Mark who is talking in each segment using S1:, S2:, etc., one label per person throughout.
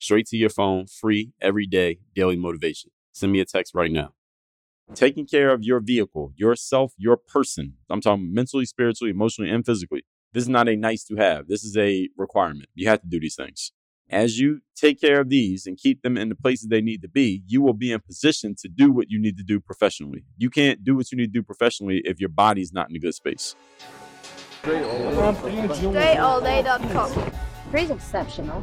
S1: straight to your phone, free every day, daily motivation. Send me a text right now. Taking care of your vehicle, yourself, your person. I'm talking mentally, spiritually, emotionally, and physically. This is not a nice to have. This is a requirement. You have to do these things. As you take care of these and keep them in the places they need to be, you will be in position to do what you need to do professionally. You can't do what you need to do professionally if your body's not in a good space. Stay
S2: all day.com. Pretty exceptional.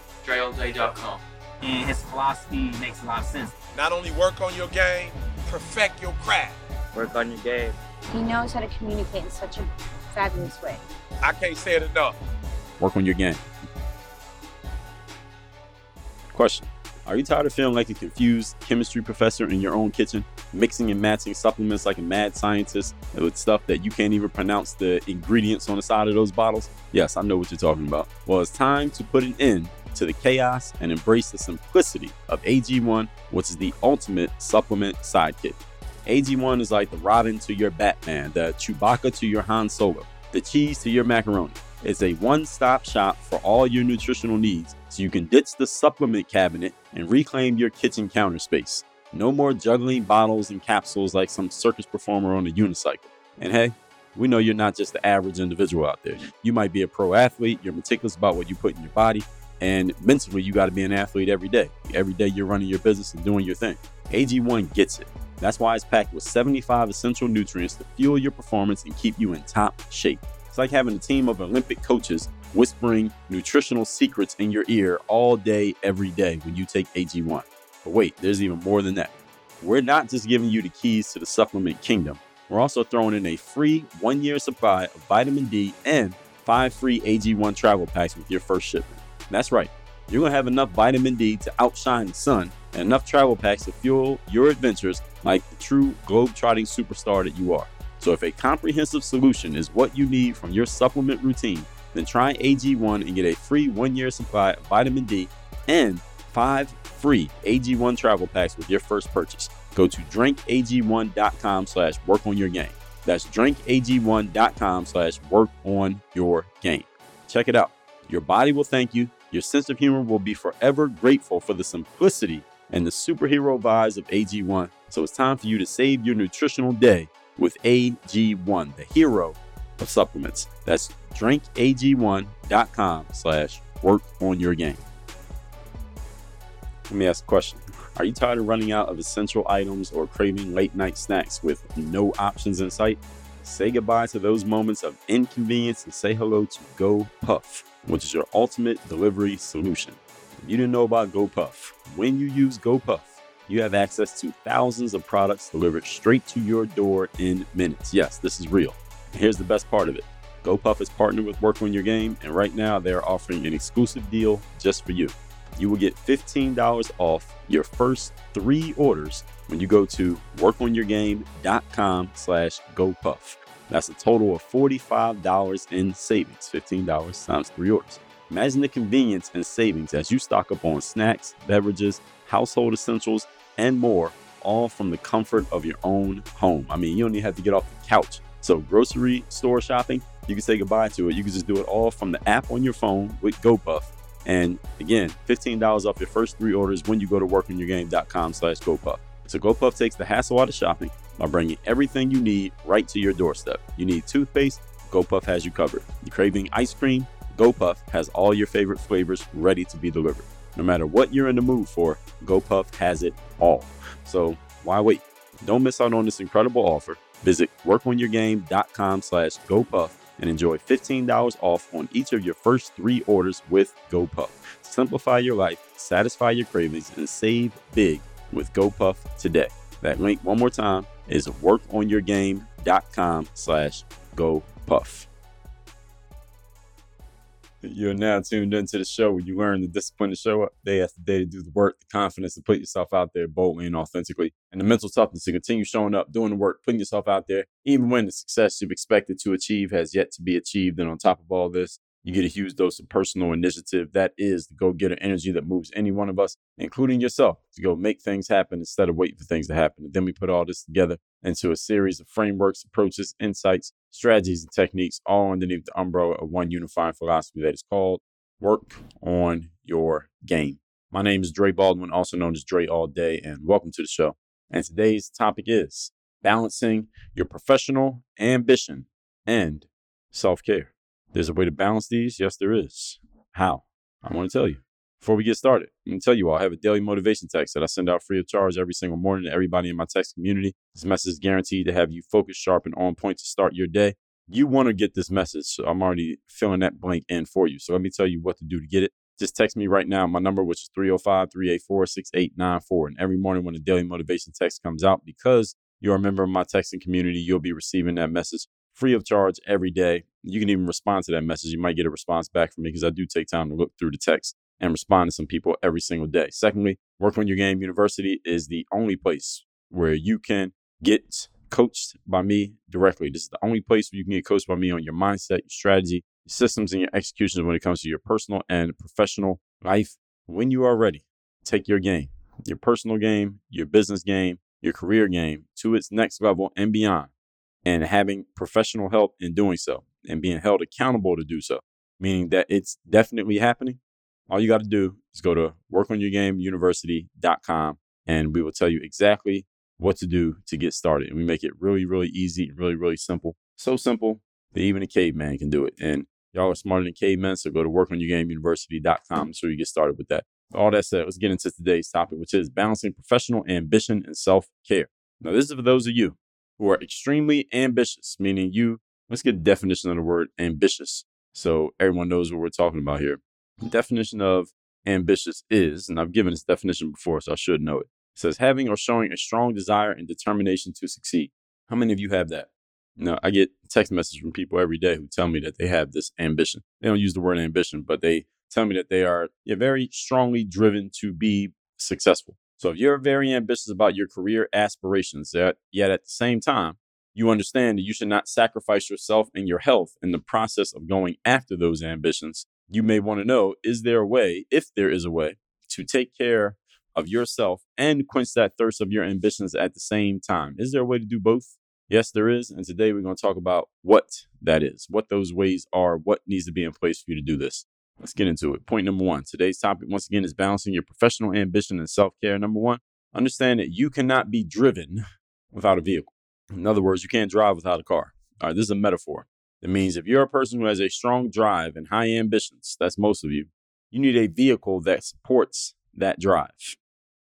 S3: DreAllDay.com.
S4: And his philosophy makes a lot of sense.
S5: Not only work on your game, perfect your
S6: craft.
S7: Work on your game. He knows how to communicate in such a fabulous way.
S8: I can't say it enough.
S1: Work on your game. Question. Are you tired of feeling like a confused chemistry professor in your own kitchen, mixing and matching supplements like a mad scientist with stuff that you can't even pronounce the ingredients on the side of those bottles? Yes, I know what you're talking about. Well, it's time to put an end to the chaos and embrace the simplicity of AG1, which is the ultimate supplement sidekick. AG1 is like the Robin to your Batman, the Chewbacca to your Han Solo, the cheese to your macaroni. It's a one stop shop for all your nutritional needs so you can ditch the supplement cabinet and reclaim your kitchen counter space. No more juggling bottles and capsules like some circus performer on a unicycle. And hey, we know you're not just the average individual out there. You might be a pro athlete, you're meticulous about what you put in your body, and mentally, you got to be an athlete every day. Every day, you're running your business and doing your thing. AG1 gets it. That's why it's packed with 75 essential nutrients to fuel your performance and keep you in top shape. It's like having a team of Olympic coaches whispering nutritional secrets in your ear all day, every day when you take AG1. But wait, there's even more than that. We're not just giving you the keys to the supplement kingdom, we're also throwing in a free one year supply of vitamin D and five free AG1 travel packs with your first shipment. That's right. You're going to have enough vitamin D to outshine the sun and enough travel packs to fuel your adventures like the true globe-trotting superstar that you are. So if a comprehensive solution is what you need from your supplement routine, then try AG1 and get a free one-year supply of vitamin D and five free AG1 travel packs with your first purchase. Go to drinkag1.com slash work on your game. That's drinkag1.com slash work on your game. Check it out. Your body will thank you your sense of humor will be forever grateful for the simplicity and the superhero vibes of AG1. So it's time for you to save your nutritional day with AG1, the hero of supplements. That's drinkag1.com slash work on your game. Let me ask a question. Are you tired of running out of essential items or craving late night snacks with no options in sight? Say goodbye to those moments of inconvenience and say hello to Go Puff which is your ultimate delivery solution. If you didn't know about GoPuff, when you use GoPuff, you have access to thousands of products delivered straight to your door in minutes. Yes, this is real. And here's the best part of it GoPuff is partnered with Work on Your Game, and right now they are offering an exclusive deal just for you. You will get $15 off your first three orders when you go to workonyourgame.com slash GoPuff. That's a total of $45 in savings, $15 times three orders. Imagine the convenience and savings as you stock up on snacks, beverages, household essentials, and more, all from the comfort of your own home. I mean, you don't even have to get off the couch. So, grocery store shopping, you can say goodbye to it. You can just do it all from the app on your phone with GoPuff. And again, $15 off your first three orders when you go to workinyourgamecom slash GoPuff. So GoPuff takes the hassle out of shopping by bringing everything you need right to your doorstep. You need toothpaste? GoPuff has you covered. you craving ice cream? GoPuff has all your favorite flavors ready to be delivered. No matter what you're in the mood for, GoPuff has it all. So why wait? Don't miss out on this incredible offer. Visit workonyourgame.com slash GoPuff and enjoy $15 off on each of your first three orders with GoPuff. Simplify your life, satisfy your cravings, and save big with GoPuff today. That link one more time, is workonyourgame.com slash go puff. You're now tuned into the show where you learn the discipline to show up day after day to do the work, the confidence to put yourself out there boldly and authentically, and the mental toughness to continue showing up, doing the work, putting yourself out there, even when the success you've expected to achieve has yet to be achieved. And on top of all this, you get a huge dose of personal initiative. That is the go getter energy that moves any one of us, including yourself, to go make things happen instead of waiting for things to happen. And then we put all this together into a series of frameworks, approaches, insights, strategies, and techniques, all underneath the umbrella of one unifying philosophy that is called work on your game. My name is Dre Baldwin, also known as Dre All Day, and welcome to the show. And today's topic is balancing your professional ambition and self care. There's a way to balance these? Yes, there is. How? I want to tell you. Before we get started, I'm going to tell you all I have a daily motivation text that I send out free of charge every single morning to everybody in my text community. This message is guaranteed to have you focused, sharp, and on point to start your day. You want to get this message, so I'm already filling that blank in for you. So let me tell you what to do to get it. Just text me right now, my number, which is 305 384 6894. And every morning when the daily motivation text comes out, because you're a member of my texting community, you'll be receiving that message free of charge every day. You can even respond to that message. You might get a response back from me because I do take time to look through the text and respond to some people every single day. Secondly, Work on Your Game University is the only place where you can get coached by me directly. This is the only place where you can get coached by me on your mindset, your strategy, your systems, and your executions when it comes to your personal and professional life. When you are ready, take your game, your personal game, your business game, your career game to its next level and beyond, and having professional help in doing so and being held accountable to do so, meaning that it's definitely happening. All you got to do is go to workonyourgameuniversity.com and we will tell you exactly what to do to get started. And we make it really, really easy, really, really simple. So simple that even a caveman can do it. And y'all are smarter than cavemen, so go to workonyourgameuniversity.com so you get started with that. All that said, let's get into today's topic, which is balancing professional ambition and self care. Now, this is for those of you who are extremely ambitious, meaning you Let's get definition of the word ambitious so everyone knows what we're talking about here. The definition of ambitious is, and I've given this definition before, so I should know it. It says having or showing a strong desire and determination to succeed. How many of you have that? Now, I get text messages from people every day who tell me that they have this ambition. They don't use the word ambition, but they tell me that they are yeah, very strongly driven to be successful. So if you're very ambitious about your career aspirations, yet at the same time, you understand that you should not sacrifice yourself and your health in the process of going after those ambitions. You may want to know is there a way, if there is a way, to take care of yourself and quench that thirst of your ambitions at the same time? Is there a way to do both? Yes, there is. And today we're going to talk about what that is, what those ways are, what needs to be in place for you to do this. Let's get into it. Point number one today's topic, once again, is balancing your professional ambition and self care. Number one, understand that you cannot be driven without a vehicle. In other words, you can't drive without a car. All right, this is a metaphor. It means if you're a person who has a strong drive and high ambitions, that's most of you, you need a vehicle that supports that drive.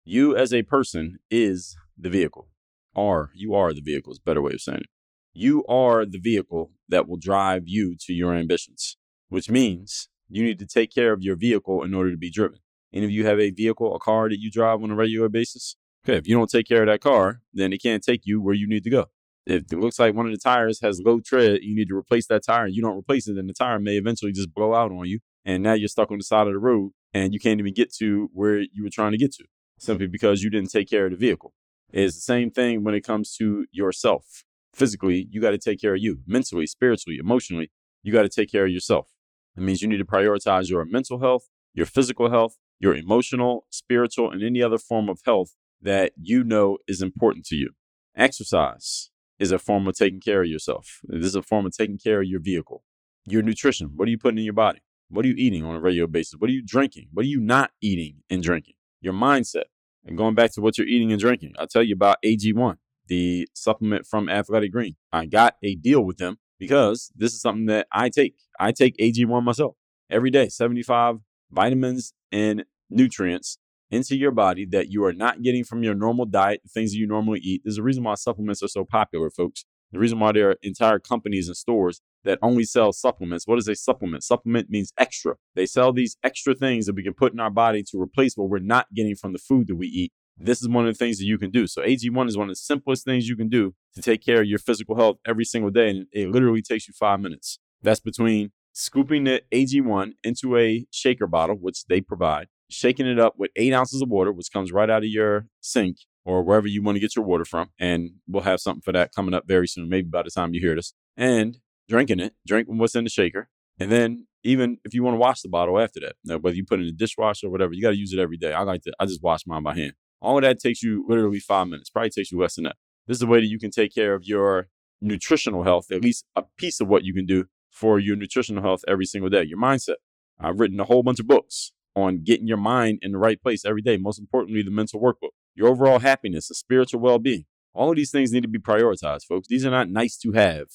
S1: You as a person is the vehicle. Are you are the vehicle is better way of saying it. You are the vehicle that will drive you to your ambitions, which means you need to take care of your vehicle in order to be driven. Any of you have a vehicle, a car that you drive on a regular basis? Okay, if you don't take care of that car, then it can't take you where you need to go if it looks like one of the tires has low tread, you need to replace that tire and you don't replace it, then the tire may eventually just blow out on you. And now you're stuck on the side of the road and you can't even get to where you were trying to get to simply because you didn't take care of the vehicle. It's the same thing when it comes to yourself. Physically, you got to take care of you. Mentally, spiritually, emotionally, you got to take care of yourself. It means you need to prioritize your mental health, your physical health, your emotional, spiritual, and any other form of health that you know is important to you. Exercise is a form of taking care of yourself. This is a form of taking care of your vehicle, your nutrition. What are you putting in your body? What are you eating on a regular basis? What are you drinking? What are you not eating and drinking? Your mindset. And going back to what you're eating and drinking, I'll tell you about AG1, the supplement from Athletic Green. I got a deal with them because this is something that I take. I take AG1 myself every day, 75 vitamins and nutrients into your body that you are not getting from your normal diet, the things that you normally eat. There's a reason why supplements are so popular, folks. The reason why there are entire companies and stores that only sell supplements. What is a supplement? Supplement means extra. They sell these extra things that we can put in our body to replace what we're not getting from the food that we eat. This is one of the things that you can do. So, AG1 is one of the simplest things you can do to take care of your physical health every single day. And it literally takes you five minutes. That's between scooping the AG1 into a shaker bottle, which they provide, shaking it up with eight ounces of water, which comes right out of your sink or wherever you want to get your water from. And we'll have something for that coming up very soon, maybe by the time you hear this. And drinking it, drinking what's in the shaker. And then even if you want to wash the bottle after that, now, whether you put in the dishwasher or whatever, you got to use it every day. I like to, I just wash mine by hand. All of that takes you literally five minutes, probably takes you less than that. This is a way that you can take care of your nutritional health, at least a piece of what you can do for your nutritional health every single day, your mindset. I've written a whole bunch of books on getting your mind in the right place every day. Most importantly, the mental workbook, your overall happiness, and spiritual well being. All of these things need to be prioritized, folks. These are not nice to have.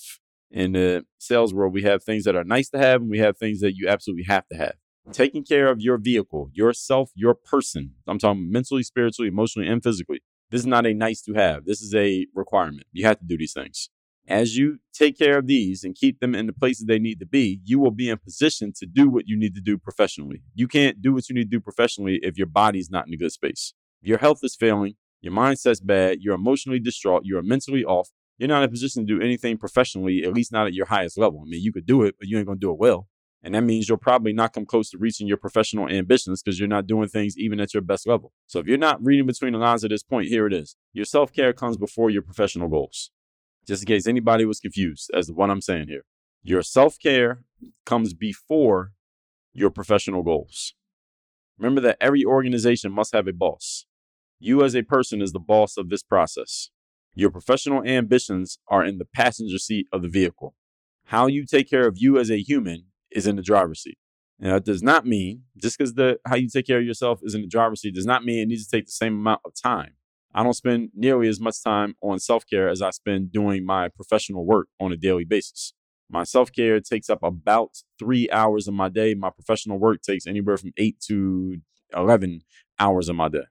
S1: In the sales world, we have things that are nice to have and we have things that you absolutely have to have. Taking care of your vehicle, yourself, your person. I'm talking mentally, spiritually, emotionally, and physically. This is not a nice to have. This is a requirement. You have to do these things. As you take care of these and keep them in the places they need to be, you will be in position to do what you need to do professionally. You can't do what you need to do professionally if your body's not in a good space. If Your health is failing, your mindset's bad, you're emotionally distraught, you're mentally off, you're not in a position to do anything professionally, at least not at your highest level. I mean, you could do it, but you ain't gonna do it well. And that means you'll probably not come close to reaching your professional ambitions because you're not doing things even at your best level. So if you're not reading between the lines at this point, here it is. Your self care comes before your professional goals just in case anybody was confused as to what I'm saying here. Your self care comes before your professional goals. Remember that every organization must have a boss. You, as a person, is the boss of this process. Your professional ambitions are in the passenger seat of the vehicle. How you take care of you as a human is in the driver's seat. And that does not mean just because the how you take care of yourself is in the driver's seat does not mean it needs to take the same amount of time. I don't spend nearly as much time on self care as I spend doing my professional work on a daily basis. My self care takes up about three hours of my day. My professional work takes anywhere from eight to 11 hours of my day.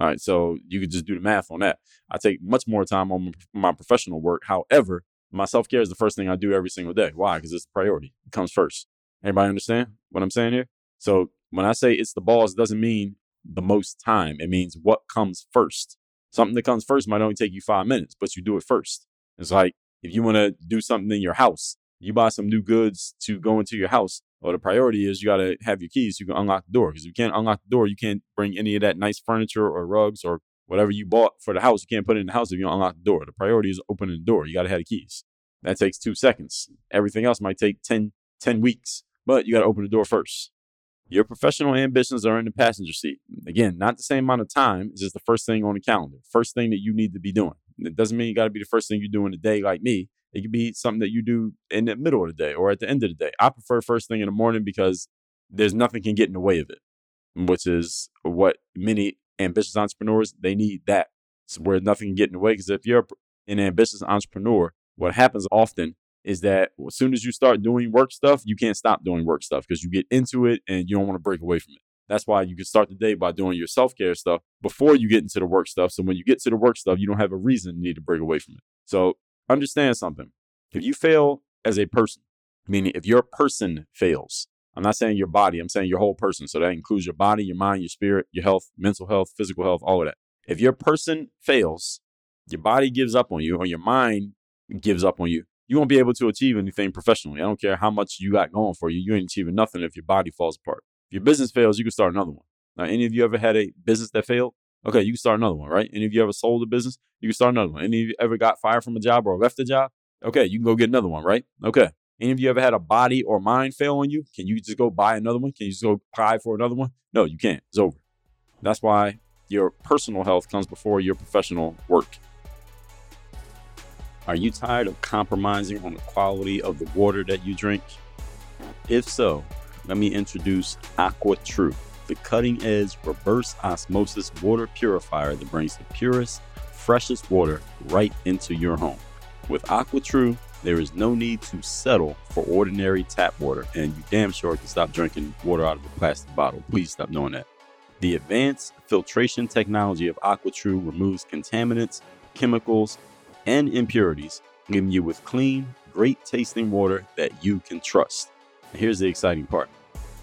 S1: All right. So you could just do the math on that. I take much more time on my professional work. However, my self care is the first thing I do every single day. Why? Because it's a priority, it comes first. Everybody understand what I'm saying here? So when I say it's the balls, doesn't mean the most time. It means what comes first. Something that comes first might only take you five minutes, but you do it first. It's like if you want to do something in your house, you buy some new goods to go into your house. Well, the priority is you got to have your keys. So you can unlock the door because if you can't unlock the door, you can't bring any of that nice furniture or rugs or whatever you bought for the house. You can't put it in the house if you don't unlock the door. The priority is opening the door. You got to have the keys. That takes two seconds. Everything else might take 10, 10 weeks, but you got to open the door first. Your professional ambitions are in the passenger seat. Again, not the same amount of time. It's just the first thing on the calendar, first thing that you need to be doing. It doesn't mean you got to be the first thing you do in the day, like me. It could be something that you do in the middle of the day or at the end of the day. I prefer first thing in the morning because there's nothing can get in the way of it, which is what many ambitious entrepreneurs they need that it's where nothing can get in the way. Because if you're an ambitious entrepreneur, what happens often is that as soon as you start doing work stuff, you can't stop doing work stuff because you get into it and you don't want to break away from it. That's why you can start the day by doing your self care stuff before you get into the work stuff. So when you get to the work stuff, you don't have a reason to need to break away from it. So understand something. If you fail as a person, meaning if your person fails, I'm not saying your body, I'm saying your whole person. So that includes your body, your mind, your spirit, your health, mental health, physical health, all of that. If your person fails, your body gives up on you, or your mind gives up on you, you won't be able to achieve anything professionally. I don't care how much you got going for you. You ain't achieving nothing if your body falls apart. If your business fails, you can start another one. Now, any of you ever had a business that failed? Okay, you can start another one, right? Any of you ever sold a business? You can start another one. Any of you ever got fired from a job or left a job? Okay, you can go get another one, right? Okay. Any of you ever had a body or mind fail on you? Can you just go buy another one? Can you just go buy for another one? No, you can't. It's over. That's why your personal health comes before your professional work. Are you tired of compromising on the quality of the water that you drink? If so, let me introduce Aqua True, the cutting edge reverse osmosis water purifier that brings the purest, freshest water right into your home. With AquaTru, there is no need to settle for ordinary tap water, and you damn sure can stop drinking water out of a plastic bottle. Please stop doing that. The advanced filtration technology of AquaTru removes contaminants, chemicals, and impurities, leaving you with clean, great tasting water that you can trust. here's the exciting part.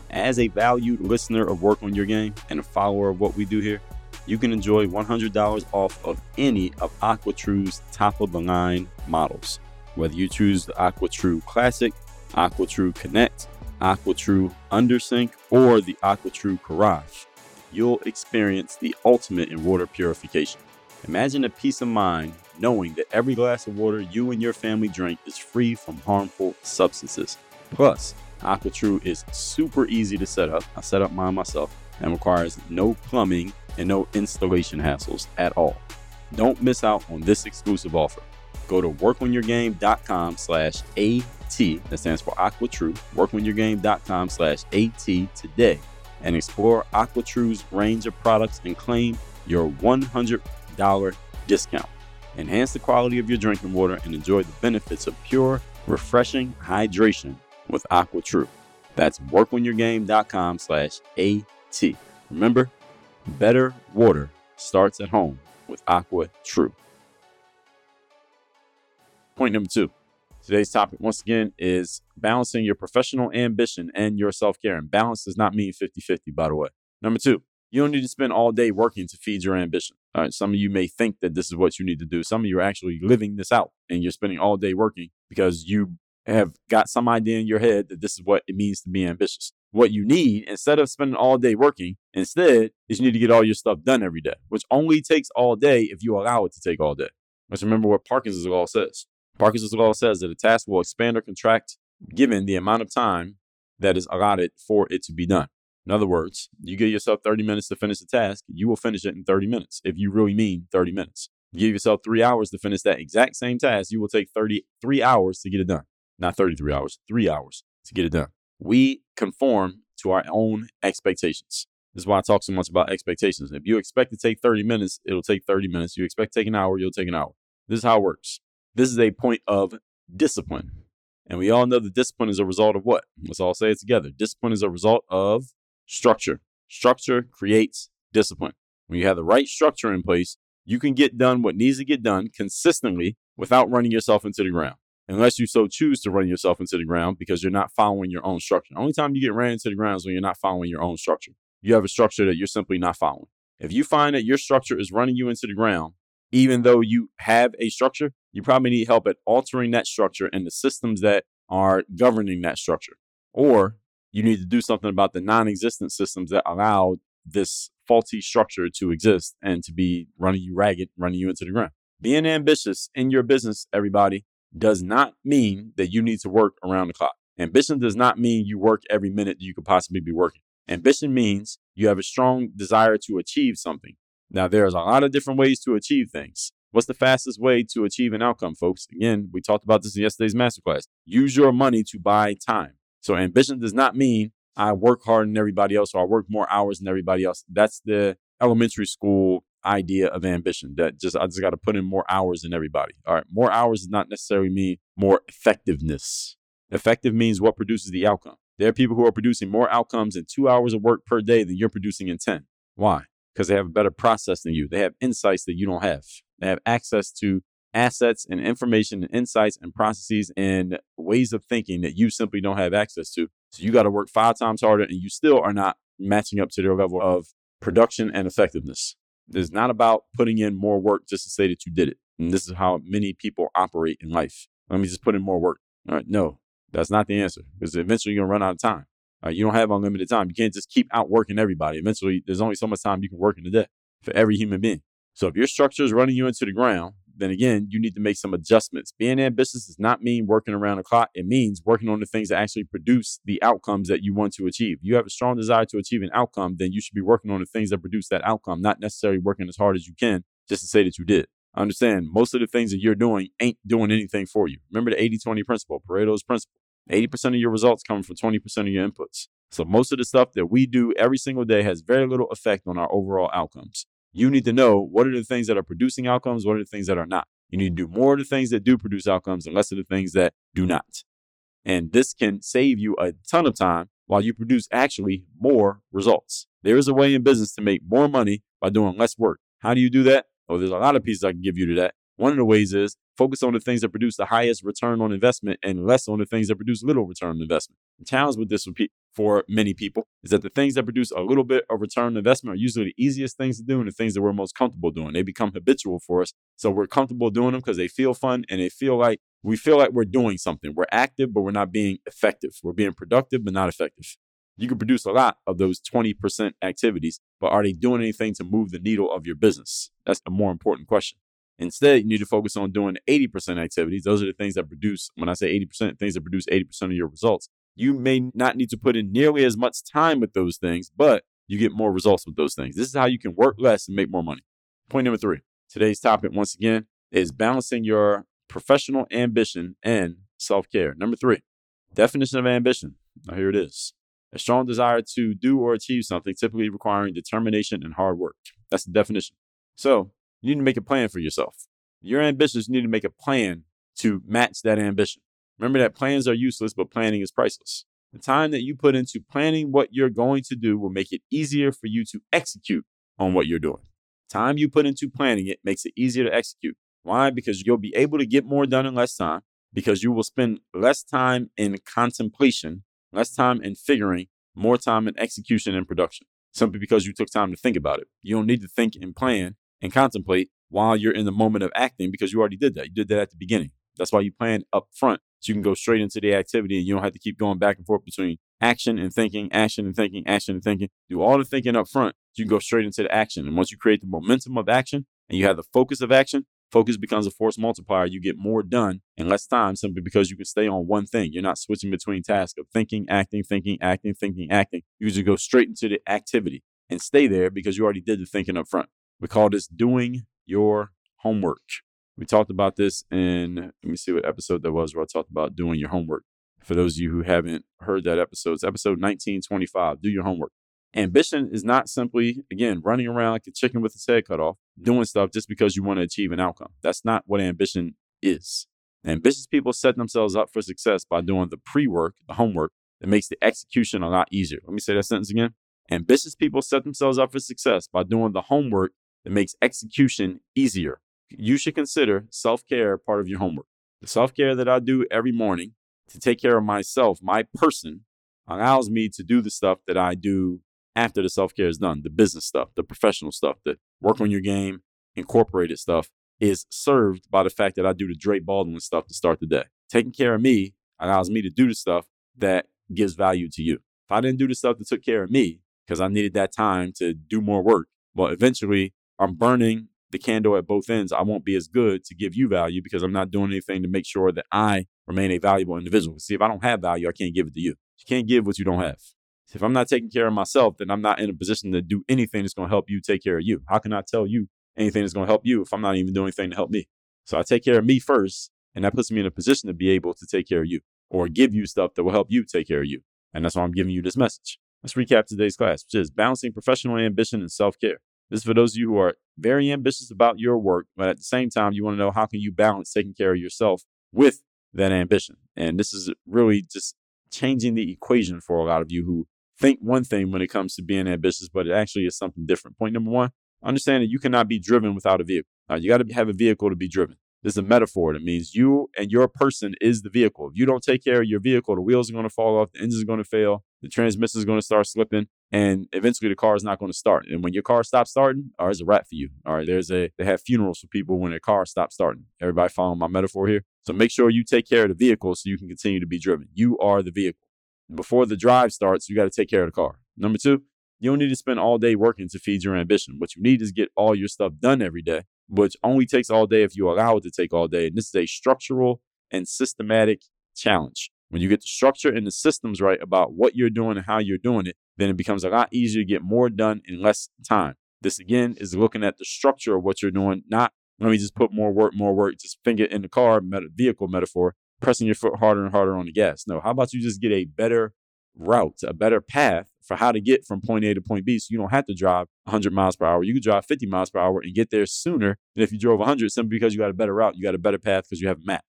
S1: As a valued listener of Work on Your Game and a follower of what we do here, you can enjoy $100 off of any of AquaTru's top of the line models. Whether you choose the AquaTru Classic, AquaTru Connect, AquaTru Undersink, or the AquaTru Garage, you'll experience the ultimate in water purification. Imagine the peace of mind knowing that every glass of water you and your family drink is free from harmful substances. Plus, AquaTru is super easy to set up. I set up mine myself and requires no plumbing and no installation hassles at all. Don't miss out on this exclusive offer. Go to workonyourgame.com slash AT, that stands for AquaTru, workonyourgame.com slash AT today and explore AquaTru's range of products and claim your $100 discount. Enhance the quality of your drinking water and enjoy the benefits of pure, refreshing hydration with AquaTru. That's workonyourgame.com slash AT. Remember, better water starts at home with Aqua True. Point number two. Today's topic, once again, is balancing your professional ambition and your self care. And balance does not mean 50 50, by the way. Number two, you don't need to spend all day working to feed your ambition. All right. Some of you may think that this is what you need to do. Some of you are actually living this out and you're spending all day working because you have got some idea in your head that this is what it means to be ambitious. What you need, instead of spending all day working, instead is you need to get all your stuff done every day, which only takes all day if you allow it to take all day. Let's remember what Parkinson's law says. Parkinson's law says that a task will expand or contract given the amount of time that is allotted for it to be done. In other words, you give yourself 30 minutes to finish a task, you will finish it in 30 minutes if you really mean 30 minutes. You give yourself three hours to finish that exact same task, you will take 33 hours to get it done. Not 33 hours, three hours to get it done. We conform to our own expectations. This is why I talk so much about expectations. If you expect to take 30 minutes, it'll take 30 minutes. You expect to take an hour, you'll take an hour. This is how it works. This is a point of discipline. And we all know that discipline is a result of what? Let's all say it together. Discipline is a result of structure. Structure creates discipline. When you have the right structure in place, you can get done what needs to get done consistently without running yourself into the ground, unless you so choose to run yourself into the ground because you're not following your own structure. The only time you get ran into the ground is when you're not following your own structure. You have a structure that you're simply not following. If you find that your structure is running you into the ground, even though you have a structure, you probably need help at altering that structure and the systems that are governing that structure. Or you need to do something about the non existent systems that allow this faulty structure to exist and to be running you ragged, running you into the ground. Being ambitious in your business, everybody, does not mean that you need to work around the clock. Ambition does not mean you work every minute you could possibly be working. Ambition means you have a strong desire to achieve something. Now, there's a lot of different ways to achieve things. What's the fastest way to achieve an outcome, folks? Again, we talked about this in yesterday's masterclass. Use your money to buy time. So ambition does not mean I work harder than everybody else or I work more hours than everybody else. That's the elementary school idea of ambition that just I just got to put in more hours than everybody. All right, more hours does not necessarily mean more effectiveness. Effective means what produces the outcome. There are people who are producing more outcomes in 2 hours of work per day than you're producing in 10. Why? Because they have a better process than you. They have insights that you don't have. They have access to assets and information and insights and processes and ways of thinking that you simply don't have access to. So you got to work five times harder and you still are not matching up to their level of production and effectiveness. It's not about putting in more work just to say that you did it. And this is how many people operate in life. Let me just put in more work. All right. No, that's not the answer because eventually you're going to run out of time. you don't have unlimited time. You can't just keep outworking everybody. Eventually, there's only so much time you can work in a day for every human being. So if your structure is running you into the ground, then again, you need to make some adjustments. Being ambitious does not mean working around the clock. It means working on the things that actually produce the outcomes that you want to achieve. You have a strong desire to achieve an outcome, then you should be working on the things that produce that outcome, not necessarily working as hard as you can just to say that you did. I understand most of the things that you're doing ain't doing anything for you. Remember the 80 20 principle, Pareto's principle. 80% of your results come from 20% of your inputs. So most of the stuff that we do every single day has very little effect on our overall outcomes you need to know what are the things that are producing outcomes, what are the things that are not. You need to do more of the things that do produce outcomes and less of the things that do not. And this can save you a ton of time while you produce actually more results. There is a way in business to make more money by doing less work. How do you do that? Oh, there's a lot of pieces I can give you to that. One of the ways is focus on the things that produce the highest return on investment and less on the things that produce little return on investment. The challenge with this for many people is that the things that produce a little bit of return on investment are usually the easiest things to do and the things that we're most comfortable doing. They become habitual for us. So we're comfortable doing them because they feel fun and they feel like we feel like we're doing something. We're active, but we're not being effective. We're being productive, but not effective. You can produce a lot of those 20% activities, but are they doing anything to move the needle of your business? That's a more important question. Instead, you need to focus on doing 80% activities. Those are the things that produce, when I say 80%, things that produce 80% of your results. You may not need to put in nearly as much time with those things, but you get more results with those things. This is how you can work less and make more money. Point number three today's topic, once again, is balancing your professional ambition and self care. Number three, definition of ambition. Now, here it is a strong desire to do or achieve something, typically requiring determination and hard work. That's the definition. So, you need to make a plan for yourself. Your ambitions, you need to make a plan to match that ambition. Remember that plans are useless, but planning is priceless. The time that you put into planning what you're going to do will make it easier for you to execute on what you're doing. Time you put into planning it makes it easier to execute. Why? Because you'll be able to get more done in less time, because you will spend less time in contemplation, less time in figuring, more time in execution and production, simply because you took time to think about it. You don't need to think and plan and contemplate while you're in the moment of acting because you already did that. You did that at the beginning. That's why you plan up front so you can go straight into the activity and you don't have to keep going back and forth between action and thinking, action and thinking, action and thinking. Do all the thinking up front so you can go straight into the action. And once you create the momentum of action and you have the focus of action, focus becomes a force multiplier. You get more done in less time simply because you can stay on one thing. You're not switching between tasks of thinking, acting, thinking, acting, thinking, acting. You just go straight into the activity and stay there because you already did the thinking up front. We call this doing your homework. We talked about this in, let me see what episode that was where I talked about doing your homework. For those of you who haven't heard that episode, it's episode 1925. Do your homework. Ambition is not simply, again, running around like a chicken with its head cut off, doing stuff just because you want to achieve an outcome. That's not what ambition is. Ambitious people set themselves up for success by doing the pre work, the homework, that makes the execution a lot easier. Let me say that sentence again. Ambitious people set themselves up for success by doing the homework that makes execution easier you should consider self care part of your homework. The self care that I do every morning to take care of myself, my person, allows me to do the stuff that I do after the self care is done the business stuff, the professional stuff, the work on your game, incorporated stuff is served by the fact that I do the Dre Baldwin stuff to start the day. Taking care of me allows me to do the stuff that gives value to you. If I didn't do the stuff that took care of me, because I needed that time to do more work, well, eventually I'm burning the candle at both ends, I won't be as good to give you value because I'm not doing anything to make sure that I remain a valuable individual. See, if I don't have value, I can't give it to you. You can't give what you don't have. If I'm not taking care of myself, then I'm not in a position to do anything that's going to help you take care of you. How can I tell you anything that's going to help you if I'm not even doing anything to help me? So I take care of me first, and that puts me in a position to be able to take care of you or give you stuff that will help you take care of you. And that's why I'm giving you this message. Let's recap today's class, which is balancing professional ambition and self care. This is for those of you who are very ambitious about your work, but at the same time, you want to know how can you balance taking care of yourself with that ambition. And this is really just changing the equation for a lot of you who think one thing when it comes to being ambitious, but it actually is something different. Point number one, understand that you cannot be driven without a vehicle. you got to have a vehicle to be driven. This is a metaphor. It means you and your person is the vehicle. If you don't take care of your vehicle, the wheels are going to fall off, the engine is going to fail, the transmission is going to start slipping, and eventually the car is not going to start. And when your car stops starting, all right, it's a wrap for you. All right, there's a they have funerals for people when their car stops starting. Everybody following my metaphor here? So make sure you take care of the vehicle so you can continue to be driven. You are the vehicle. Before the drive starts, you got to take care of the car. Number two, you don't need to spend all day working to feed your ambition. What you need is get all your stuff done every day which only takes all day if you allow it to take all day. And this is a structural and systematic challenge. When you get the structure and the systems right about what you're doing and how you're doing it, then it becomes a lot easier to get more done in less time. This again is looking at the structure of what you're doing, not let me just put more work, more work, just finger in the car, vehicle metaphor, pressing your foot harder and harder on the gas. No, how about you just get a better route, a better path for how to get from point A to point B. So you don't have to drive 100 miles per hour. You can drive 50 miles per hour and get there sooner than if you drove 100 simply because you got a better route, you got a better path because you have a map.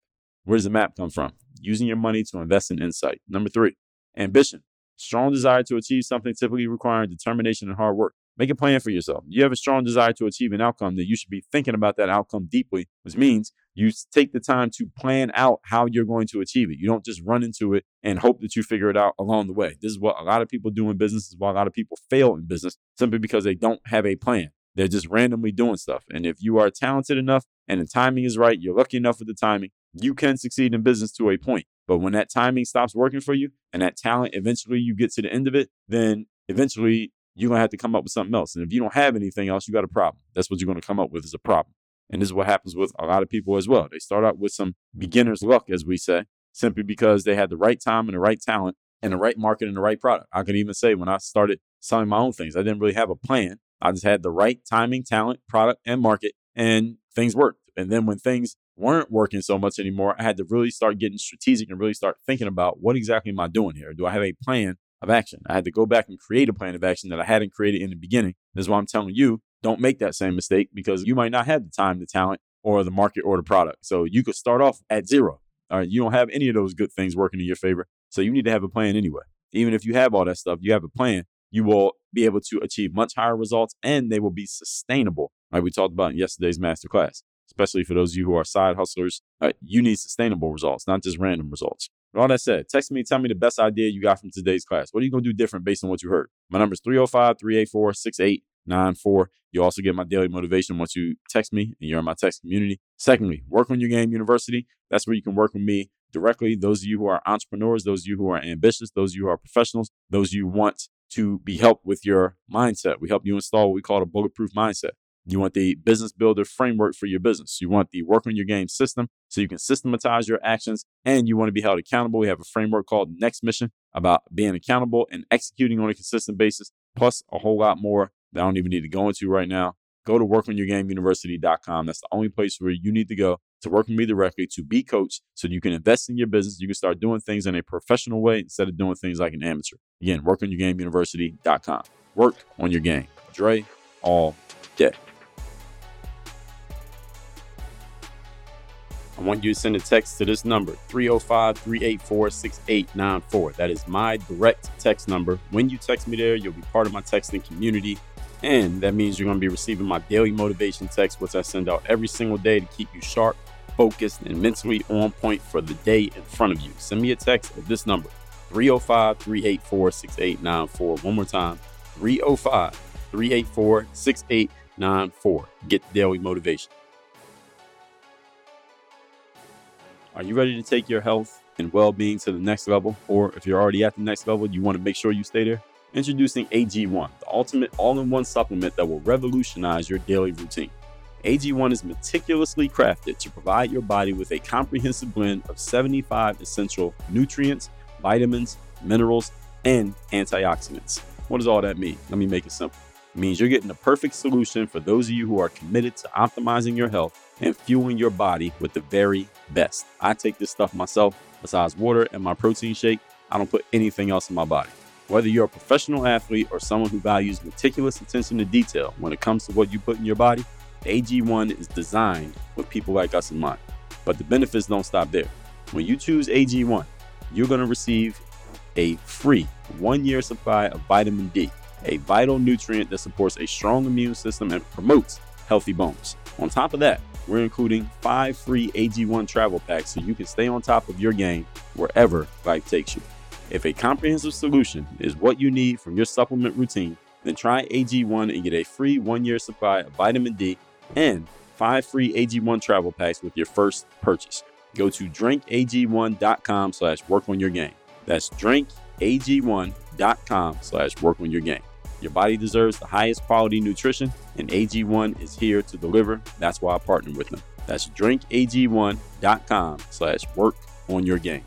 S1: Where does the map come from? Using your money to invest in insight. Number three, ambition. Strong desire to achieve something typically requiring determination and hard work. Make a plan for yourself. You have a strong desire to achieve an outcome, then you should be thinking about that outcome deeply, which means you take the time to plan out how you're going to achieve it. You don't just run into it and hope that you figure it out along the way. This is what a lot of people do in business, this is why a lot of people fail in business, simply because they don't have a plan. They're just randomly doing stuff. And if you are talented enough and the timing is right, you're lucky enough with the timing, you can succeed in business to a point. But when that timing stops working for you and that talent, eventually you get to the end of it, then eventually you're going to have to come up with something else. And if you don't have anything else, you got a problem. That's what you're going to come up with is a problem. And this is what happens with a lot of people as well. They start out with some beginner's luck, as we say, simply because they had the right time and the right talent and the right market and the right product. I can even say when I started selling my own things, I didn't really have a plan. I just had the right timing, talent, product, and market, and things worked. And then when things weren't working so much anymore, I had to really start getting strategic and really start thinking about what exactly am I doing here? Do I have a plan of action. I had to go back and create a plan of action that I hadn't created in the beginning. This is why I'm telling you don't make that same mistake because you might not have the time, the talent, or the market or the product. So you could start off at zero. All right. You don't have any of those good things working in your favor. So you need to have a plan anyway. Even if you have all that stuff, you have a plan, you will be able to achieve much higher results and they will be sustainable. Like we talked about in yesterday's masterclass, especially for those of you who are side hustlers, right, you need sustainable results, not just random results. But all that said, text me, tell me the best idea you got from today's class. What are you going to do different based on what you heard? My number is 305 384 6894. You also get my daily motivation once you text me and you're in my text community. Secondly, Work on Your Game University. That's where you can work with me directly. Those of you who are entrepreneurs, those of you who are ambitious, those of you who are professionals, those you want to be helped with your mindset. We help you install what we call a bulletproof mindset. You want the business builder framework for your business. You want the work on your game system so you can systematize your actions and you want to be held accountable. We have a framework called Next Mission about being accountable and executing on a consistent basis, plus a whole lot more that I don't even need to go into right now. Go to workonyourgameuniversity.com. That's the only place where you need to go to work with me directly to be coached so you can invest in your business. You can start doing things in a professional way instead of doing things like an amateur. Again, workonyourgameuniversity.com. Work on your game. Dre, all day. I want you to send a text to this number, 305 384 6894. That is my direct text number. When you text me there, you'll be part of my texting community. And that means you're going to be receiving my daily motivation text, which I send out every single day to keep you sharp, focused, and mentally on point for the day in front of you. Send me a text at this number, 305 384 6894. One more time, 305 384 6894. Get daily motivation. Are you ready to take your health and well being to the next level? Or if you're already at the next level, you want to make sure you stay there? Introducing AG1, the ultimate all in one supplement that will revolutionize your daily routine. AG1 is meticulously crafted to provide your body with a comprehensive blend of 75 essential nutrients, vitamins, minerals, and antioxidants. What does all that mean? Let me make it simple means you're getting the perfect solution for those of you who are committed to optimizing your health and fueling your body with the very best. I take this stuff myself, besides water and my protein shake, I don't put anything else in my body. Whether you're a professional athlete or someone who values meticulous attention to detail when it comes to what you put in your body, AG1 is designed with people like us in mind. But the benefits don't stop there. When you choose AG1, you're going to receive a free one year supply of vitamin D a vital nutrient that supports a strong immune system and promotes healthy bones. On top of that, we're including five free AG1 travel packs so you can stay on top of your game wherever life takes you. If a comprehensive solution is what you need from your supplement routine, then try AG1 and get a free one year supply of vitamin D and five free AG1 travel packs with your first purchase. Go to drinkag1.com slash work on your game. That's drinkag1.com slash work on your game. Your body deserves the highest quality nutrition, and AG1 is here to deliver. That's why I partner with them. That's drinkag1.com slash work on your game.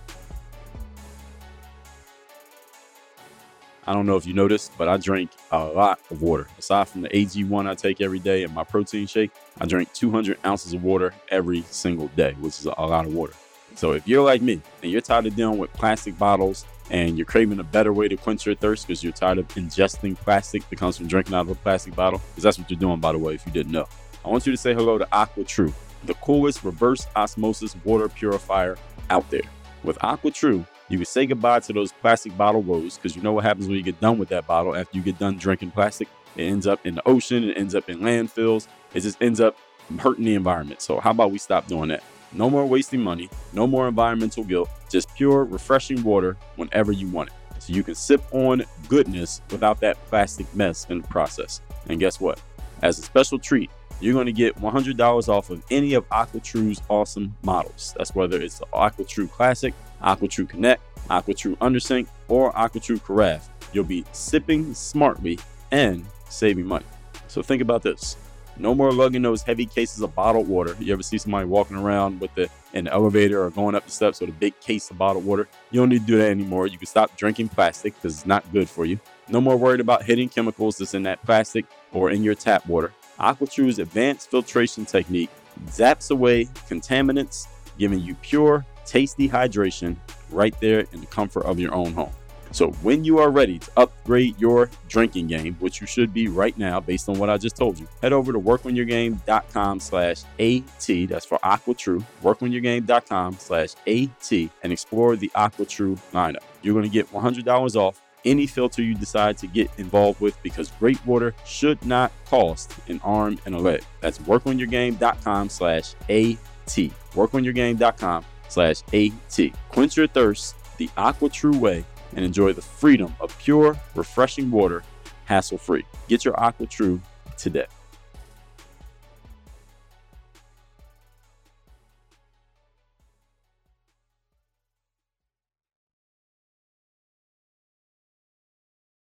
S1: I don't know if you noticed, but I drink a lot of water. Aside from the AG1 I take every day and my protein shake, I drink 200 ounces of water every single day, which is a lot of water. So if you're like me and you're tired of dealing with plastic bottles and you're craving a better way to quench your thirst because you're tired of ingesting plastic that comes from drinking out of a plastic bottle, because that's what you're doing, by the way, if you didn't know. I want you to say hello to AquaTru, the coolest reverse osmosis water purifier out there. With AquaTru, you can say goodbye to those plastic bottle woes because you know what happens when you get done with that bottle after you get done drinking plastic. It ends up in the ocean, it ends up in landfills, it just ends up hurting the environment. So, how about we stop doing that? No more wasting money, no more environmental guilt, just pure, refreshing water whenever you want it. So you can sip on goodness without that plastic mess in the process. And guess what? As a special treat, you're going to get $100 off of any of AquaTru's awesome models. That's whether it's the AquaTru Classic, AquaTru Connect, AquaTru Undersink, or AquaTru Carafe. You'll be sipping smartly and saving money. So think about this. No more lugging those heavy cases of bottled water. You ever see somebody walking around with the, an elevator or going up the steps with a big case of bottled water? You don't need to do that anymore. You can stop drinking plastic because it's not good for you. No more worried about hidden chemicals that's in that plastic or in your tap water. AquaTru's advanced filtration technique zaps away contaminants, giving you pure, tasty hydration right there in the comfort of your own home. So when you are ready to upgrade your drinking game, which you should be right now based on what I just told you, head over to workonyourgame.com slash AT. That's for AquaTru. Workonyourgame.com slash AT and explore the AquaTru lineup. You're going to get $100 off any filter you decide to get involved with because great water should not cost an arm and a leg. That's workonyourgame.com slash AT. Workonyourgame.com slash AT. Quench your thirst the AquaTru way and enjoy the freedom of pure, refreshing water hassle free. Get your AquaTru today.